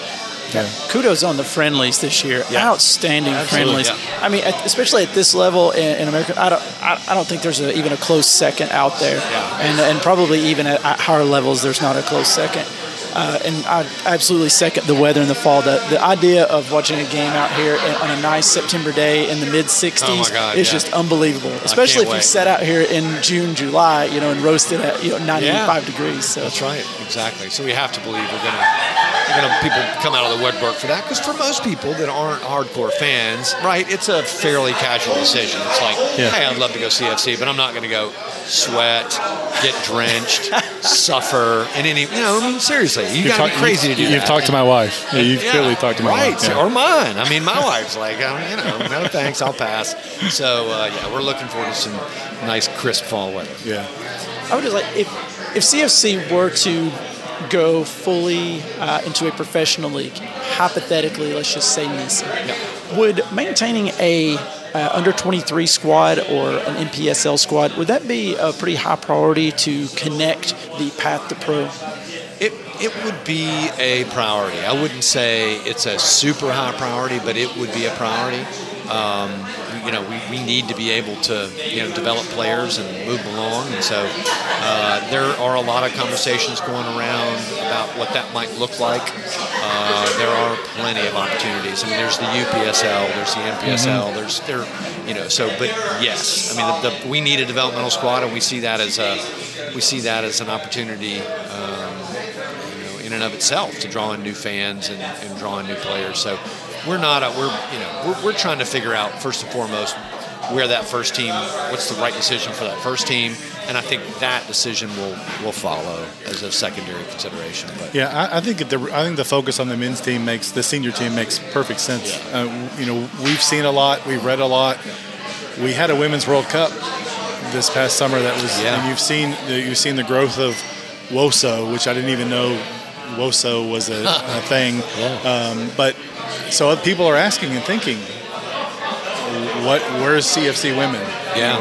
Kudos on the friendlies this year. Yeah. Outstanding Absolutely, friendlies. yeah. I mean, at, especially at this level in, in America, I don't, I, don't think there's a, even a close second out there. Yeah. And and probably even at, higher levels, there's not a close second. Uh, and I absolutely second the weather in the fall. The, the idea of watching a game out here on a nice September day in the mid 60s Oh God, is yeah. just unbelievable. Especially if you wait. sat out here in June, July, you know, and roasted at you know 95 Yeah. degrees. So That's right, exactly. So we have to believe we're gonna, we're gonna people come out of the woodwork for that. Because for most people that aren't hardcore fans, right, it's a fairly casual decision. It's like, Yeah. hey, I'd love to go CFC, but I'm not gonna go sweat, get drenched, suffer, and any, you know, I mean, seriously, you gotta talked- be crazy to do you, that. You've talked to my wife. Yeah, you've Yeah, clearly talked to my right, wife. yeah. or mine. I mean, my wife's like, um, you know, no thanks, I'll pass. So uh, yeah, we're looking forward to some nice, crisp fall weather. yeah. I would just like if if CFC were to go fully uh, into a professional league, hypothetically, let's just say NISA, would maintaining a uh, under 23 squad or an NPSL squad would that be a pretty high priority to connect the path to pro? It, it would be a priority. I wouldn't say it's a super high priority, but it would be a priority. Um, you know, we, we need to be able to you know develop players and move them along, and so uh, there are a lot of conversations going around about what that might look like. Uh, there are plenty of opportunities. I mean, there's the UPSL, there's the NPSL, there's there, you know. So, but yes, I mean, the, the, we need a developmental squad, and we see that as a we see that as an opportunity. Um, you know, in and of itself to draw in new fans and, and draw in new players. So we're not a, we're you know we're, we're trying to figure out first and foremost where that first team what's the right decision for that first team and I think that decision will will follow as a secondary consideration but Yeah, I, I think the I think the focus on the men's team makes the senior team makes perfect sense. Uh, you know, we've seen a lot, we've read a lot. We had a women's World Cup this past summer that was, Yeah. and you've seen the, you've seen the growth of WOSO, which I didn't even know WOSO was a, a thing. Um, but so people are asking and thinking, what? Where's CFC women? Yeah.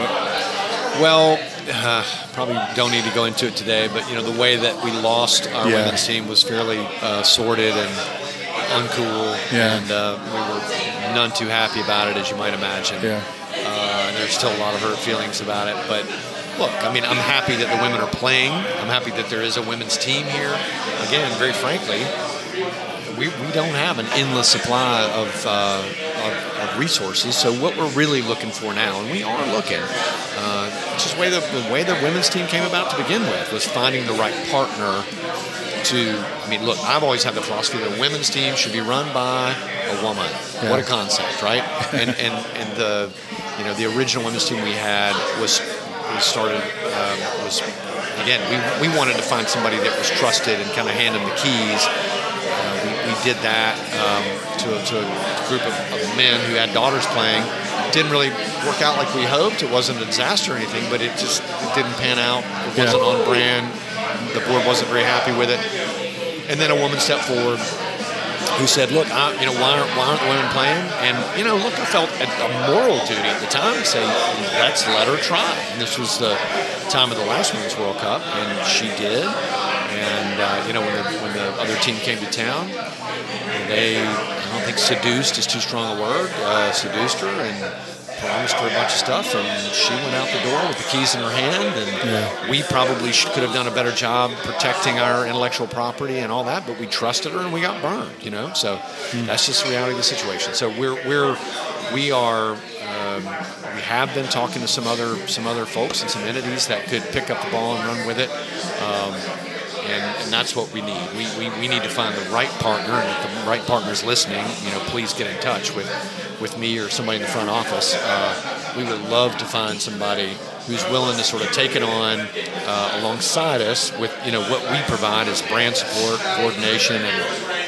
Well, uh, probably don't need to go into it today, but you know the way that we lost our Yeah. women's team was fairly uh, sordid and uncool, Yeah. and uh, we were none too happy about it, as you might imagine. Yeah. Uh, and there's still a lot of hurt feelings about it, but look, I mean, I'm happy that the women are playing. I'm happy that there is a women's team here. Again, very frankly, we, we don't have an endless supply of, uh, of, of, resources. So what we're really looking for now, and we are looking, uh, just the way the, the way the women's team came about to begin with was finding the right partner to. I mean, look, I've always had the philosophy that a women's team should be run by a woman. Yeah. What a concept, right? and and and the you know the original women's team we had was we started um, was again we, we wanted to find somebody that was trusted and kind of hand them the keys we did that um, to, a, to, a, group of, of, men who had daughters playing. Didn't really work out like we hoped. It wasn't a disaster or anything, but it just it didn't pan out. It wasn't yeah. on brand. The board wasn't very happy with it. And then a woman stepped forward who said, "Look, I, you know, why aren't, why aren't the women playing?" And you know, look, I felt a, a moral duty at the time to say, "Let's let her try." And this was the time of the last Women's World Cup, and she did. And uh, you know, when the, when the other team came to town, they I don't think seduced is too strong a word. Uh, seduced her and promised her a bunch of stuff, and she went out the door with the keys in her hand. And yeah. we probably should, could have done a better job protecting our intellectual property and all that, but we trusted her and we got burned. You know, so mm. that's just the reality of the situation. So we're we're we are. Um, we have been talking to some other some other folks and some entities that could pick up the ball and run with it. Um, and, and that's what we need. We, we, we need to find the right partner, and if the right partner's listening, you know, please get in touch with, with me or somebody in the front office. Uh, we would love to find somebody who's willing to sort of take it on uh, alongside us with, you know, what we provide is brand support, coordination, and,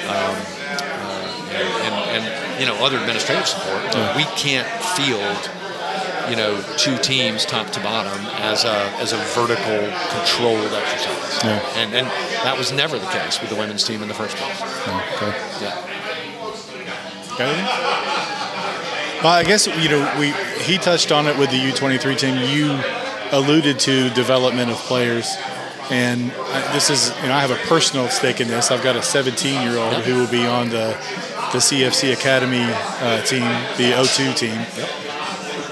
um, uh, and, and, and, you know, other administrative support. Yeah. We can't field you know two teams top to bottom as a as a vertical controlled exercise. Yeah. And and that was never the case with the women's team in the first place. Okay. Yeah. Okay. Well, I guess you know we he touched on it with the U23 team. You alluded to development of players, and this is you know I have a personal stake in this. I've got a 17 year old yep. who will be on the the CFC Academy uh, team, the O2 team. Yep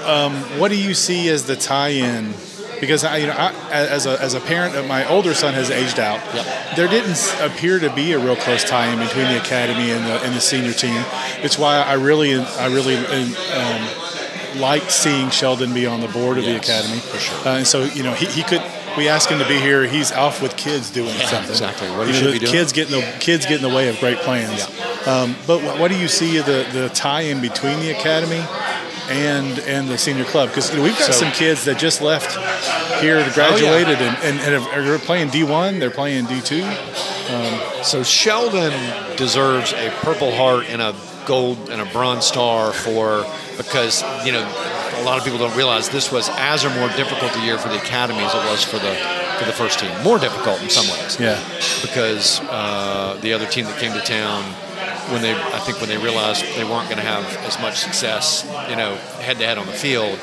um, what do you see as the tie-in? Because I, you know, I, as a as a parent, my older son has aged out. Yep. There didn't appear to be a real close tie-in between the academy and the and the senior team. It's why I really I really um, liked seeing Sheldon be on the board of yes, the academy. For sure. Uh, and so you know he, he could we asked him to be here. He's off with kids doing yeah, something. Exactly. What you know, be doing? Kids get in the kids get in the way of great plans. Yeah. Um, but what, what, do you see the the tie in between the academy and and the senior club because you know, we've got so, some kids that just left here to graduated oh, yeah. and, and, and, are playing D1. They're playing D2. Um, so Sheldon deserves a Purple Heart and a gold and a bronze star for because you know a lot of people don't realize this was as or more difficult a year for the academy as it was for the for the first team. More difficult in some ways. Yeah. Because uh, the other team that came to town when they I think when they realized they weren't going to have as much success, you know, head to head on the field,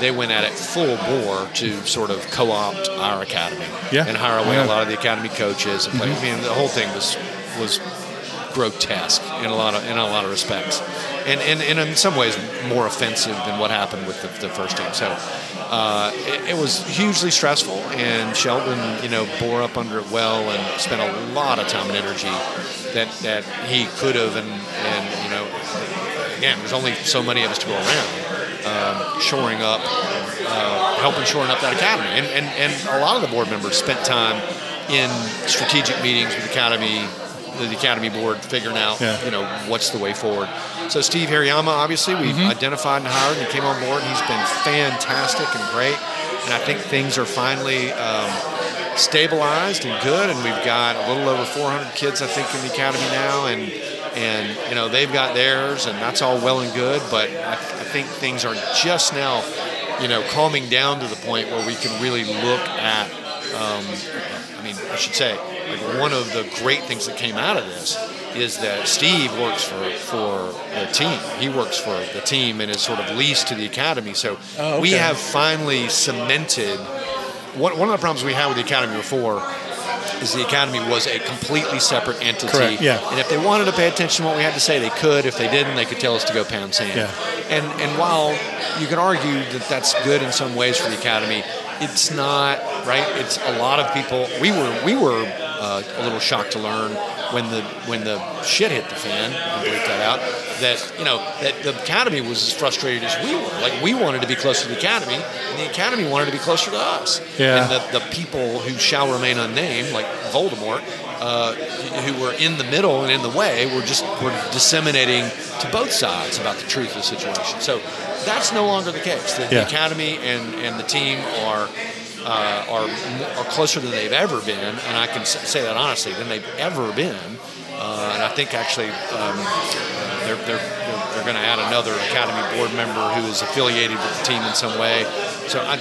they went at it full bore to sort of co-opt our academy yeah. and hire away yeah. a lot of the academy coaches and play. Mm-hmm. I mean, the whole thing was was grotesque in a lot of in a lot of respects, and and, and in some ways more offensive than what happened with the, the first team. So uh, it, it, was hugely stressful, and Sheldon, you know, bore up under it well and spent a lot of time and energy that that he could have, and and you know, again, there's only so many of us to go around. Um, shoring up, uh, helping shoring up that academy, and, and and a lot of the board members spent time in strategic meetings with academy the academy board figuring out yeah. you know what's the way forward. So Steve Hariyama, obviously we've mm-hmm. identified and hired and he came on board. And he's been fantastic and great, and I think things are finally. Um, stabilized and good, and we've got a little over 400 kids, I think, in the academy now, and and you know they've got theirs, and that's all well and good. But I, I think things are just now, you know, calming down to the point where we can really look at. Um, I mean, I should say, like one of the great things that came out of this is that Steve works for for the team. He works for the team and is sort of leased to the academy. So oh, okay. we have finally cemented. One, one of the problems we had with the academy before is the academy was a completely separate entity. Correct, yeah. And if they wanted to pay attention to what we had to say, they could. If they didn't, they could tell us to go pound sand. Yeah. And and while you can argue that that's good in some ways for the academy, it's not right. It's a lot of people. We were we were uh, a little shocked to learn when the when the shit hit the fan. Bleep that out. That you know that the academy was as frustrated as we were. Like we wanted to be closer to the academy, and the academy wanted to be closer to us. Yeah. And the, the people who shall remain unnamed, like Voldemort, uh, who were in the middle and in the way, were just were disseminating to both sides about the truth of the situation. So that's no longer the case. The, the academy and, and the team are uh, are are closer than they've ever been, and I can say that honestly than they've ever been. Uh, and I think actually um, they're they're they're, they're going to add another academy board member who is affiliated with the team in some way. So I,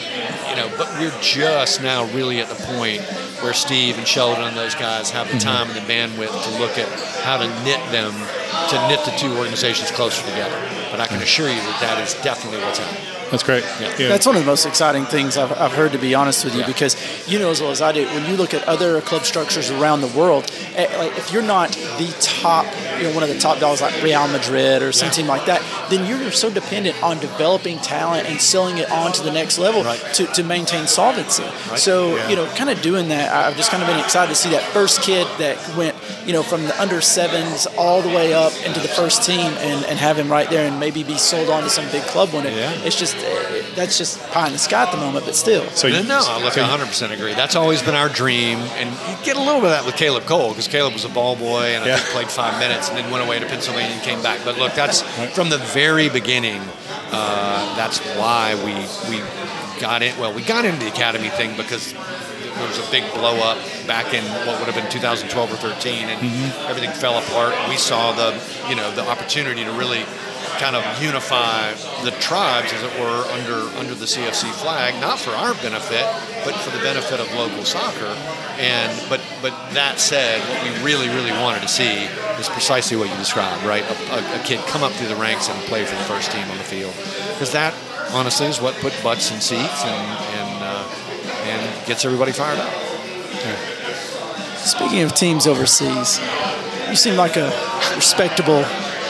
you know, but we're just now really at the point where Steve and Sheldon and those guys have the time and the bandwidth to look at how to knit them to knit the two organizations closer together. But I can assure you that that is definitely what's happening. That's great. Yeah. That's one of the most exciting things I've, I've heard, to be honest with you, Yeah. because you know as well as I do, when you look at other club structures around the world, eh, like if you're not the top, you know, one of the top dogs like Real Madrid or some Yeah. team like that, then you're so dependent on developing talent and selling it on to the next level Right. to, to maintain solvency. So, Yeah. you know, kind of doing that, I've just kind of been excited to see that first kid that went, you know, from the under sevens all the way up into the first team and, and have him right there and maybe be sold on to some big club when it, Yeah. it's just, that's just pie in the sky at the moment, but still. So No, you, no, I look, so 100% agree. That's always been our dream, and you get a little bit of that with Caleb Cole because Caleb was a ball boy and I think played five minutes and then went away to Pennsylvania and came back. But look, that's from the very beginning. Uh, that's why we we got it. Well, we got into the academy thing because there was a big blow up back in what would have been 2012 or 13, and everything fell apart. We saw the you know the opportunity to really kind of unify the tribes, as it were, under under the CFC flag, not for our benefit, but for the benefit of local soccer. And but but that said, what we really really wanted to see is precisely what you described, right? A, a, a kid come up through the ranks and play for the first team on the field, because that honestly is what put butts in seats and and uh, and gets everybody fired up. Speaking of teams overseas, you seem like a respectable.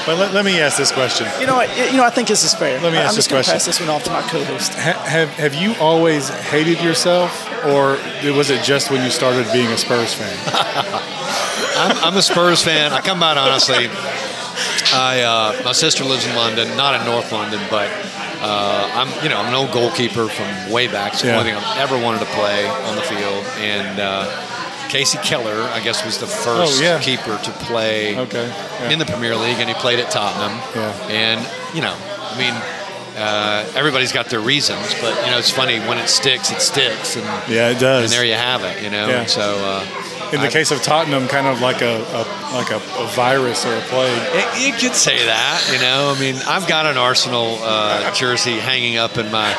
But let, let me ask this question. You know what? You know, I think this is fair. Let me ask I'm ask just gonna question. Pass this one off to my co-host. Ha- have have you always hated yourself, or was it just when you started being a Spurs fan? I'm, I'm a Spurs fan. I come out honestly. I uh, my sister lives in London, not in North London, but uh, I'm you know I'm an old goalkeeper from way back. It's the Yeah. only thing I've ever wanted to play on the field, and uh, Kasey Keller, I guess, was the first Oh, yeah. keeper to play Okay, yeah. in the Premier League, and he played at Tottenham. Yeah. And you know, I mean. Uh, everybody's got their reasons, but you know it's funny when it sticks, it sticks, and Yeah, it does. and there you have it. You know, Yeah. And so uh, In the I- case of Tottenham, kind of like a, a like a, a virus or a plague. It, you could say that, you know. I mean, I've got an Arsenal uh, jersey hanging up in my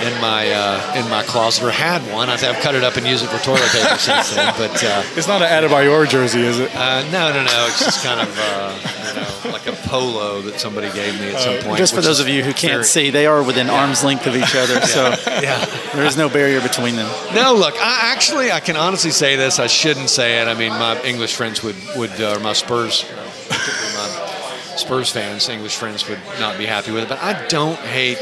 in my uh, in my closet, or had one. I think I've cut it up and used it for toilet paper since then. But uh, It's not an Adebayor jersey, is it? uh, no, no, no. It's just kind of uh, you know like a polo that somebody gave me at some point. Just for those of you who can't very- see, they are within arm's length of each other, so Yeah. there is no barrier between them. No, look, I actually I can honestly say this. I shouldn't say it. I mean, my English friends would would uh, or my Spurs, my Spurs fans, English friends would not be happy with it. But I don't hate.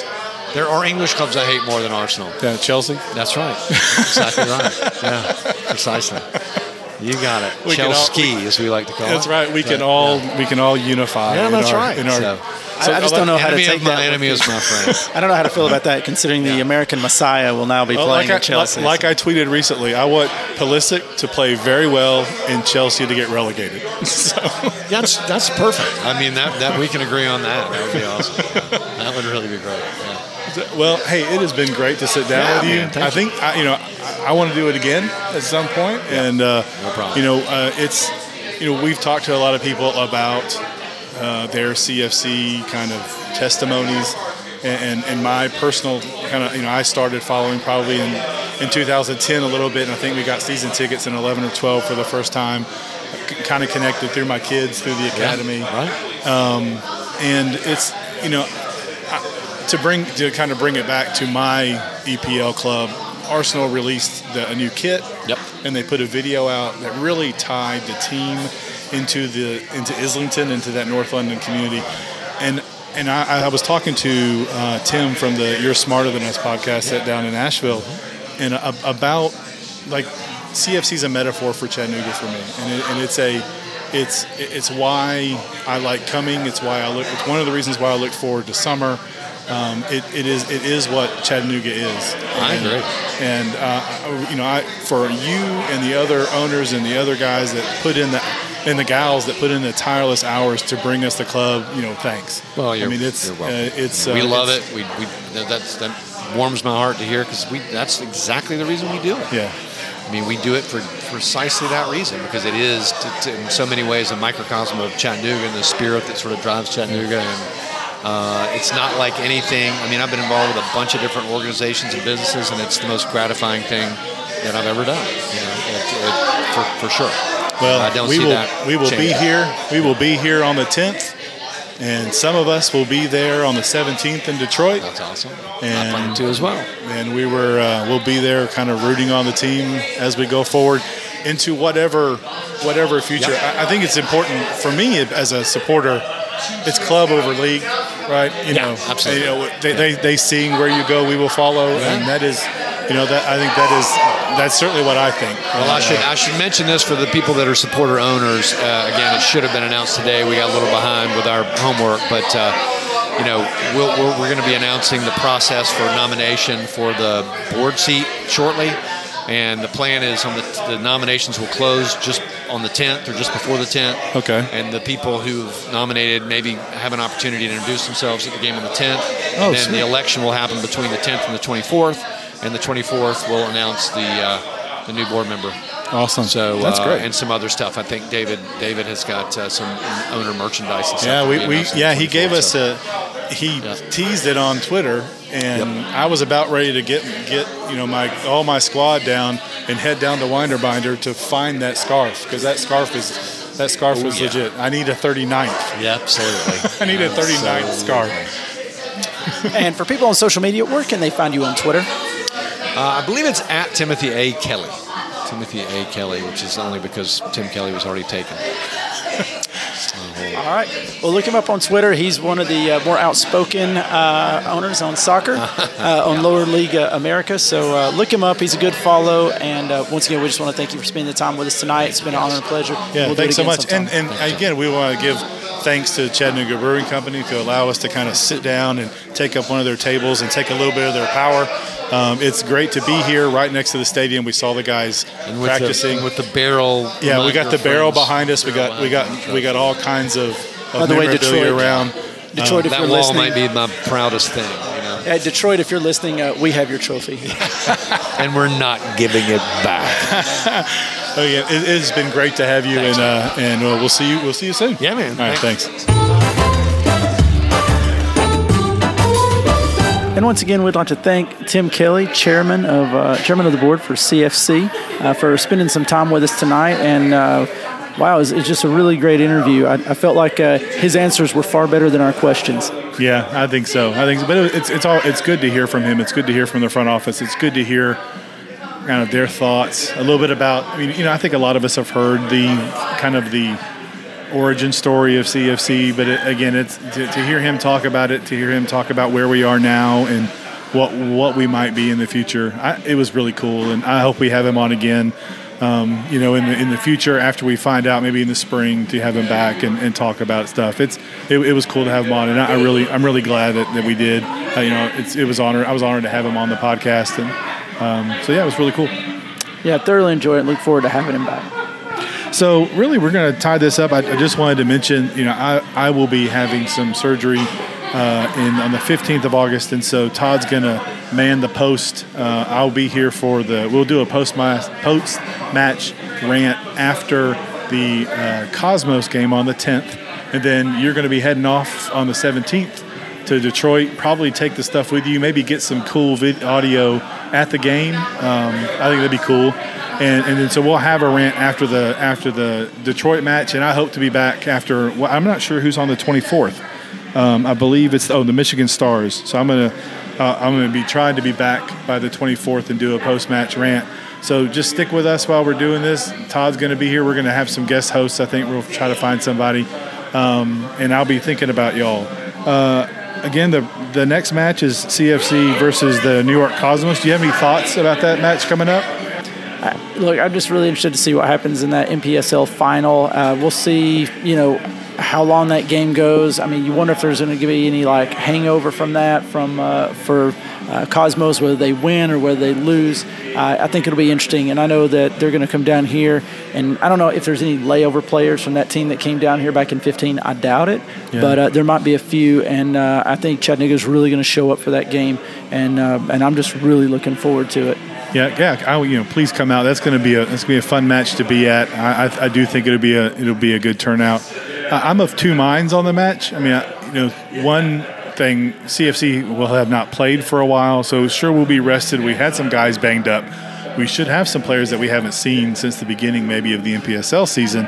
There are English clubs I hate more than Arsenal. Yeah, Chelsea. That's right. Exactly right. Yeah, precisely. You got it. We can all- Chelsea, as we like to call That's it. That's right. We can Yeah. all we can all unify. Yeah, in that's our- right. In our, So- I, I just don't know how to take of my that. enemy is my friend. I don't know how to feel about that, considering the American Messiah will now be Well, playing like, I, at Chelsea. like, like I tweeted recently, I want Pulisic to play very well in Chelsea to get relegated. so, That's that's perfect. I mean, that, that we can agree on that. That would be awesome. That would really be great. Yeah. Well, hey, it has been great to sit down Yeah, with you. man, I you. think I, you know I, I want to do it again at some point, and uh, No problem. you know uh, it's you know we've talked to a lot of people about uh, their CFC kind of testimonies. And, and, and my personal kind of, you know, I started following probably in, in 2010 a little bit, and I think we got season tickets in 11 or 12 for the first time. Kind of connected through my kids through the academy Right? and it's you know I- to bring to kind of bring it back to my EPL club. Arsenal released the, a new kit, Yep. and they put a video out that really tied the team into the into Islington, into that North London community, and and I, I was talking to uh, Tim from the You're Smarter Than Us podcast set down in Asheville, and a, about like CFC is a metaphor for Chattanooga for me, and, it, and it's a it's it's why I like coming. It's why I look. It's one of the reasons why I look forward to summer. Um, it, it is it is what Chattanooga is. I And- agree. And uh, you know, I, for you and the other owners and the other guys that put in the and the gals that put in the tireless hours to bring us the club, you know, thanks. Well, I mean, it's uh, it's we uh, love it's- it. We, we that's that warms my heart to hear because we that's exactly the reason we do it. Yeah. I mean, we do it for precisely that reason because it is, to, to, in so many ways, a microcosm of Chattanooga and the spirit that sort of drives Chattanooga. And uh, it's not like anything. I mean, I've been involved with a bunch of different organizations and businesses, and it's the most gratifying thing that I've ever done. You know, it, it, for, for sure. Well, I don't we see will that. we will be here. We will be here on the 10th, and some of us will be there on the 17th in Detroit. That's awesome. And I plan to as well. and we were uh, we'll be there kind of rooting on the team as we go forward into whatever whatever future I, I think it's important for me as a supporter it's club over league right you Yeah, know absolutely. you know they, they, they sing where you go we will follow and that is you know that I think that is that's certainly what I think Well, I should I should mention this for the people that are supporter owners. Uh, again, it should have been announced today. We got a little behind with our homework, but uh, you know we'll, we're, we're going to be announcing the process for nomination for the board seat shortly. And the plan is on the, the nominations will close just on the 10th or just before the 10th. Okay. And the people who've nominated maybe have an opportunity to introduce themselves at the game on the 10th. Oh, and then sweet. the election will happen between the 10th and the 24th. And the 24th will announce the uh, the new board member. Awesome So that's uh, great and some other stuff. I think David David has got uh, some owner merchandise and stuff. Yeah, we, we we announced on yeah he gave us so- a he Yeah. teased it on Twitter, and I was about ready to get get you know my all my squad down and head down to Winderbinder to find that scarf because that scarf is that scarf is yeah. legit. I need a 39th. Yeah, absolutely. I need a 39th Absolutely. scarf. And for people on social media, where can they find you on Twitter? Uh, I believe it's at Timothy A. Kelly. Timothy A. Kelly, which is only because Tim Kelly was already taken. All right. Well, look him up on Twitter. He's one of the uh, more outspoken uh, owners on soccer, uh, on Lower League uh, America. So uh, look him up. He's a good follow. And uh, once again, we just want to thank you for spending the time with us tonight. It's been an honor and pleasure. Yeah, We'll thanks so again much. And sometime. and again, we want to give thanks to Chattanooga Brewing Company to allow us to kind of sit down and take up one of their tables and take a little bit of their power. Um, it's great to be here right next to the stadium. We saw the guys And with practicing the, with the barrel. Yeah, we got the barrel behind us. We got we got we got all kinds of, of By the way, Detroit- around. Detroit, if That you're wall listening, might be my proudest thing, you know. At Detroit, if you're listening, uh, we have your trophy. And we're not giving it back. Oh yeah, it, it has been great to have you, Thanks, and uh, and uh, we'll see you. We'll see you soon. Yeah, man. All right, Thanks. thanks. And once again, we'd like to thank Tim Kelly, chairman of uh, chairman of the board for CFC, uh, for spending some time with us tonight. And uh, wow, it's it's just a really great interview. I, I felt like uh, his answers were far better than our questions. Yeah, I think so. I think, so. but it's it's all it's good to hear from him. It's good to hear from the front office. It's good to hear kind of their thoughts a little bit about. I mean, you know, I think a lot of us have heard the kind of the origin story of CFC, but it, again, it's to, to hear him talk about it, to hear him talk about where we are now and what what we might be in the future. I, it was really cool, and I hope we have him on again. Um, you know, in the in the future, after we find out, maybe in the spring, to have him back and, and talk about stuff. It's it, it was cool to have him on, and I, really I'm really glad that, that we did. Uh, you know, it's it was honor I was honored to have him on the podcast, and um, so yeah, it was really cool. Yeah, thoroughly enjoyed it. Look forward to having him back. So really, we're going to tie this up. I, I just wanted to mention, you know, I, I will be having some surgery uh, in on the 15th of August, and so Todd's going to man the post. Uh, I'll be here for the. We'll do a post post match rant after the uh, Cosmos game on the 10th, and then you're going to be heading off on the 17th to Detroit. Probably take the stuff with you. Maybe get some cool vid- audio at the game. Um, I think that'd be cool. And, and then so we'll have a rant after the after the Detroit match, and I hope to be back after. Well, I'm not sure who's on the 24th. Um, I believe it's oh the Michigan Stars. So I'm gonna uh, I'm gonna be trying to be back by the 24th and do a post match rant. So just stick with us while we're doing this. Todd's gonna be here. We're gonna have some guest hosts. I think we'll try to find somebody, um, and I'll be thinking about y'all. Uh, again, the the next match is CFC versus the New York Cosmos. Do you have any thoughts about that match coming up? Look, I'm just really interested to see what happens in that NPSL final. Uh, we'll see, you know, how long that game goes. I mean, you wonder if there's going to be any like hangover from that from uh, for uh, Cosmos, whether they win or whether they lose. Uh, I think it'll be interesting, and I know that they're going to come down here. And I don't know if there's any layover players from that team that came down here back in 15. I doubt it, yeah. but uh, there might be a few, and uh, I think Chattanooga's really going to show up for that game, and uh, and I'm just really looking forward to it. Yeah, yeah. I, you know, please come out. That's going to be a that's going to be a fun match to be at. I, I, I do think it'll be a it'll be a good turnout. I'm of two minds on the match. I mean, I, you know, one thing CFC will have not played for a while, so sure we'll be rested. We had some guys banged up. We should have some players that we haven't seen since the beginning, maybe of the NPSL season,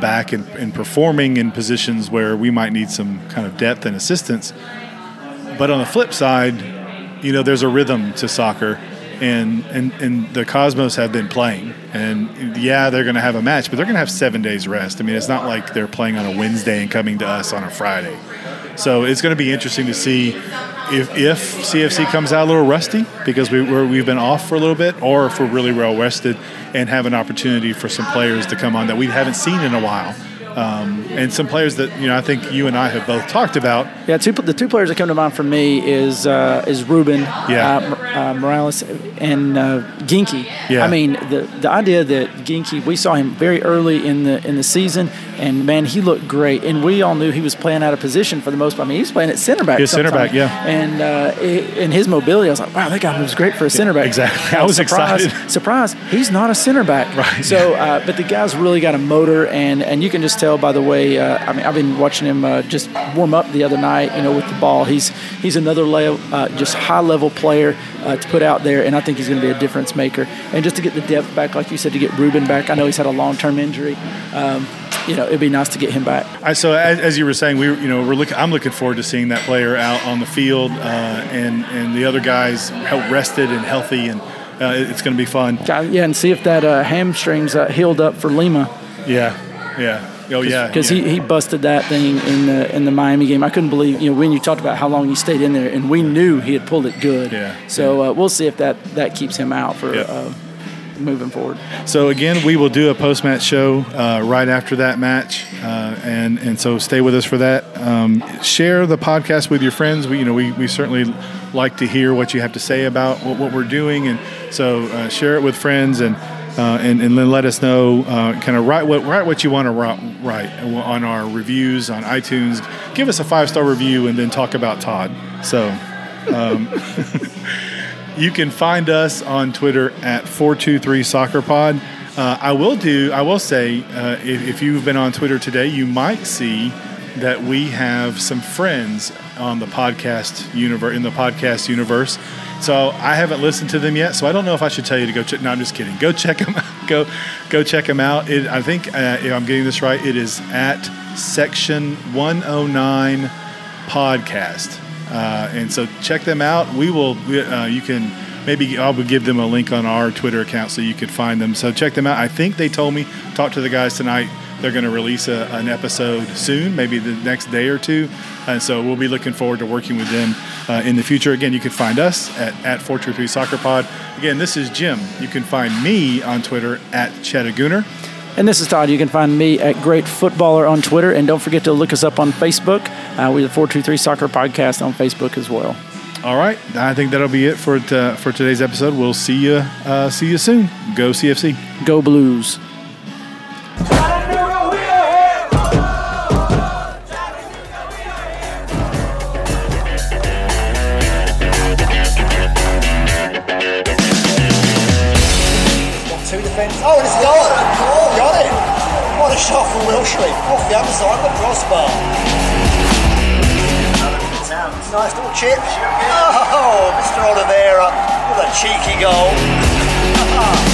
back and, and performing in positions where we might need some kind of depth and assistance. But on the flip side, you know, there's a rhythm to soccer and and and the Cosmos have been playing, and yeah, they're going to have a match, but they're going to have seven days rest. I mean, it's not like they're playing on a Wednesday and coming to us on a Friday. So it's going to be interesting to see if, if CFC comes out a little rusty because we, we have been off for a little bit, or if we're really well rested and have an opportunity for some players to come on that we haven't seen in a while um, and some players that you know I think you and I have both talked about. Yeah, two, the two players that come to mind for me is uh, is Ruben, yeah. uh, uh, Morales, and uh, Ginky. Yeah. I mean the the idea that Ginky, we saw him very early in the in the season, and man, he looked great, and we all knew he was playing out of position for the most part. I mean, he was playing at center back. He's center back, yeah. And uh, in his mobility, I was like, wow, that guy moves great for a center back. Exactly. I was surprised, excited. Surprise! He's not a center back. Right. So, uh, but the guy's really got a motor, and and you can just tell by the way. Uh, I mean, I've been watching him uh, just warm up the other night. You know, with the ball, he's he's another level, uh, just high level player uh, to put out there, and I think he's going to be a difference maker. And just to get the depth back, like you said, to get Ruben back. I know he's had a long term injury. Um, you know, it'd be nice to get him back. So as, as, you were saying, we you know we're looking. I'm looking forward to seeing that player out on the field, uh, and and the other guys rested and healthy, and uh, it's going to be fun. Yeah, and see if that uh, hamstrings uh, healed up for Lima. Yeah, yeah. Oh yeah, because yeah. he, he busted that thing in the in the Miami game. I couldn't believe you know when you talked about how long he stayed in there, and we knew he had pulled it good. Yeah. So uh, we'll see if that that keeps him out for. Yeah. Uh, moving forward. So again, we will do a post match show uh, right after that match, uh, and and so stay with us for that. Um, share the podcast with your friends. We you know we, we certainly like to hear what you have to say about what, what we're doing, and so uh, share it with friends and uh, and, and then let us know, uh, kind of write what write what you want to write on our reviews on iTunes. Give us a five star review, and then talk about Todd. So. Um, you can find us on Twitter at 423 Soccer Pod. Uh, I will do. I will say, uh, if, if, you've been on Twitter today, you might see that we have some friends on the podcast universe in the podcast universe. So I haven't listened to them yet, so I don't know if I should tell you to go check. No, I'm just kidding. Go check them. Out. Go, go check them out. It, I think uh, if I'm getting this right, it is at Section 109 Podcast, uh, and so check them out. We will. Uh, you can maybe I'll give them a link on our Twitter account so you could find them. So check them out. I think they told me talk to the guys tonight. They're going to release a, an episode soon, maybe the next day or two. And so we'll be looking forward to working with them uh, in the future. Again, you can find us at, at 423 Soccer Pod. Again, this is Jim. You can find me on Twitter at Chattagooner. And this is Todd. You can find me at Great Footballer on Twitter. And don't forget to look us up on Facebook. Uh, we have the 423 Soccer Podcast on Facebook as well. All right, I think that'll be it for t- for today's episode. We'll see you uh, see you soon. Go CFC. Go Blues. Shot from Wilshere. Off the other side of the crossbar. Nice little chip. Oh, Mr. Oliveira with a cheeky goal.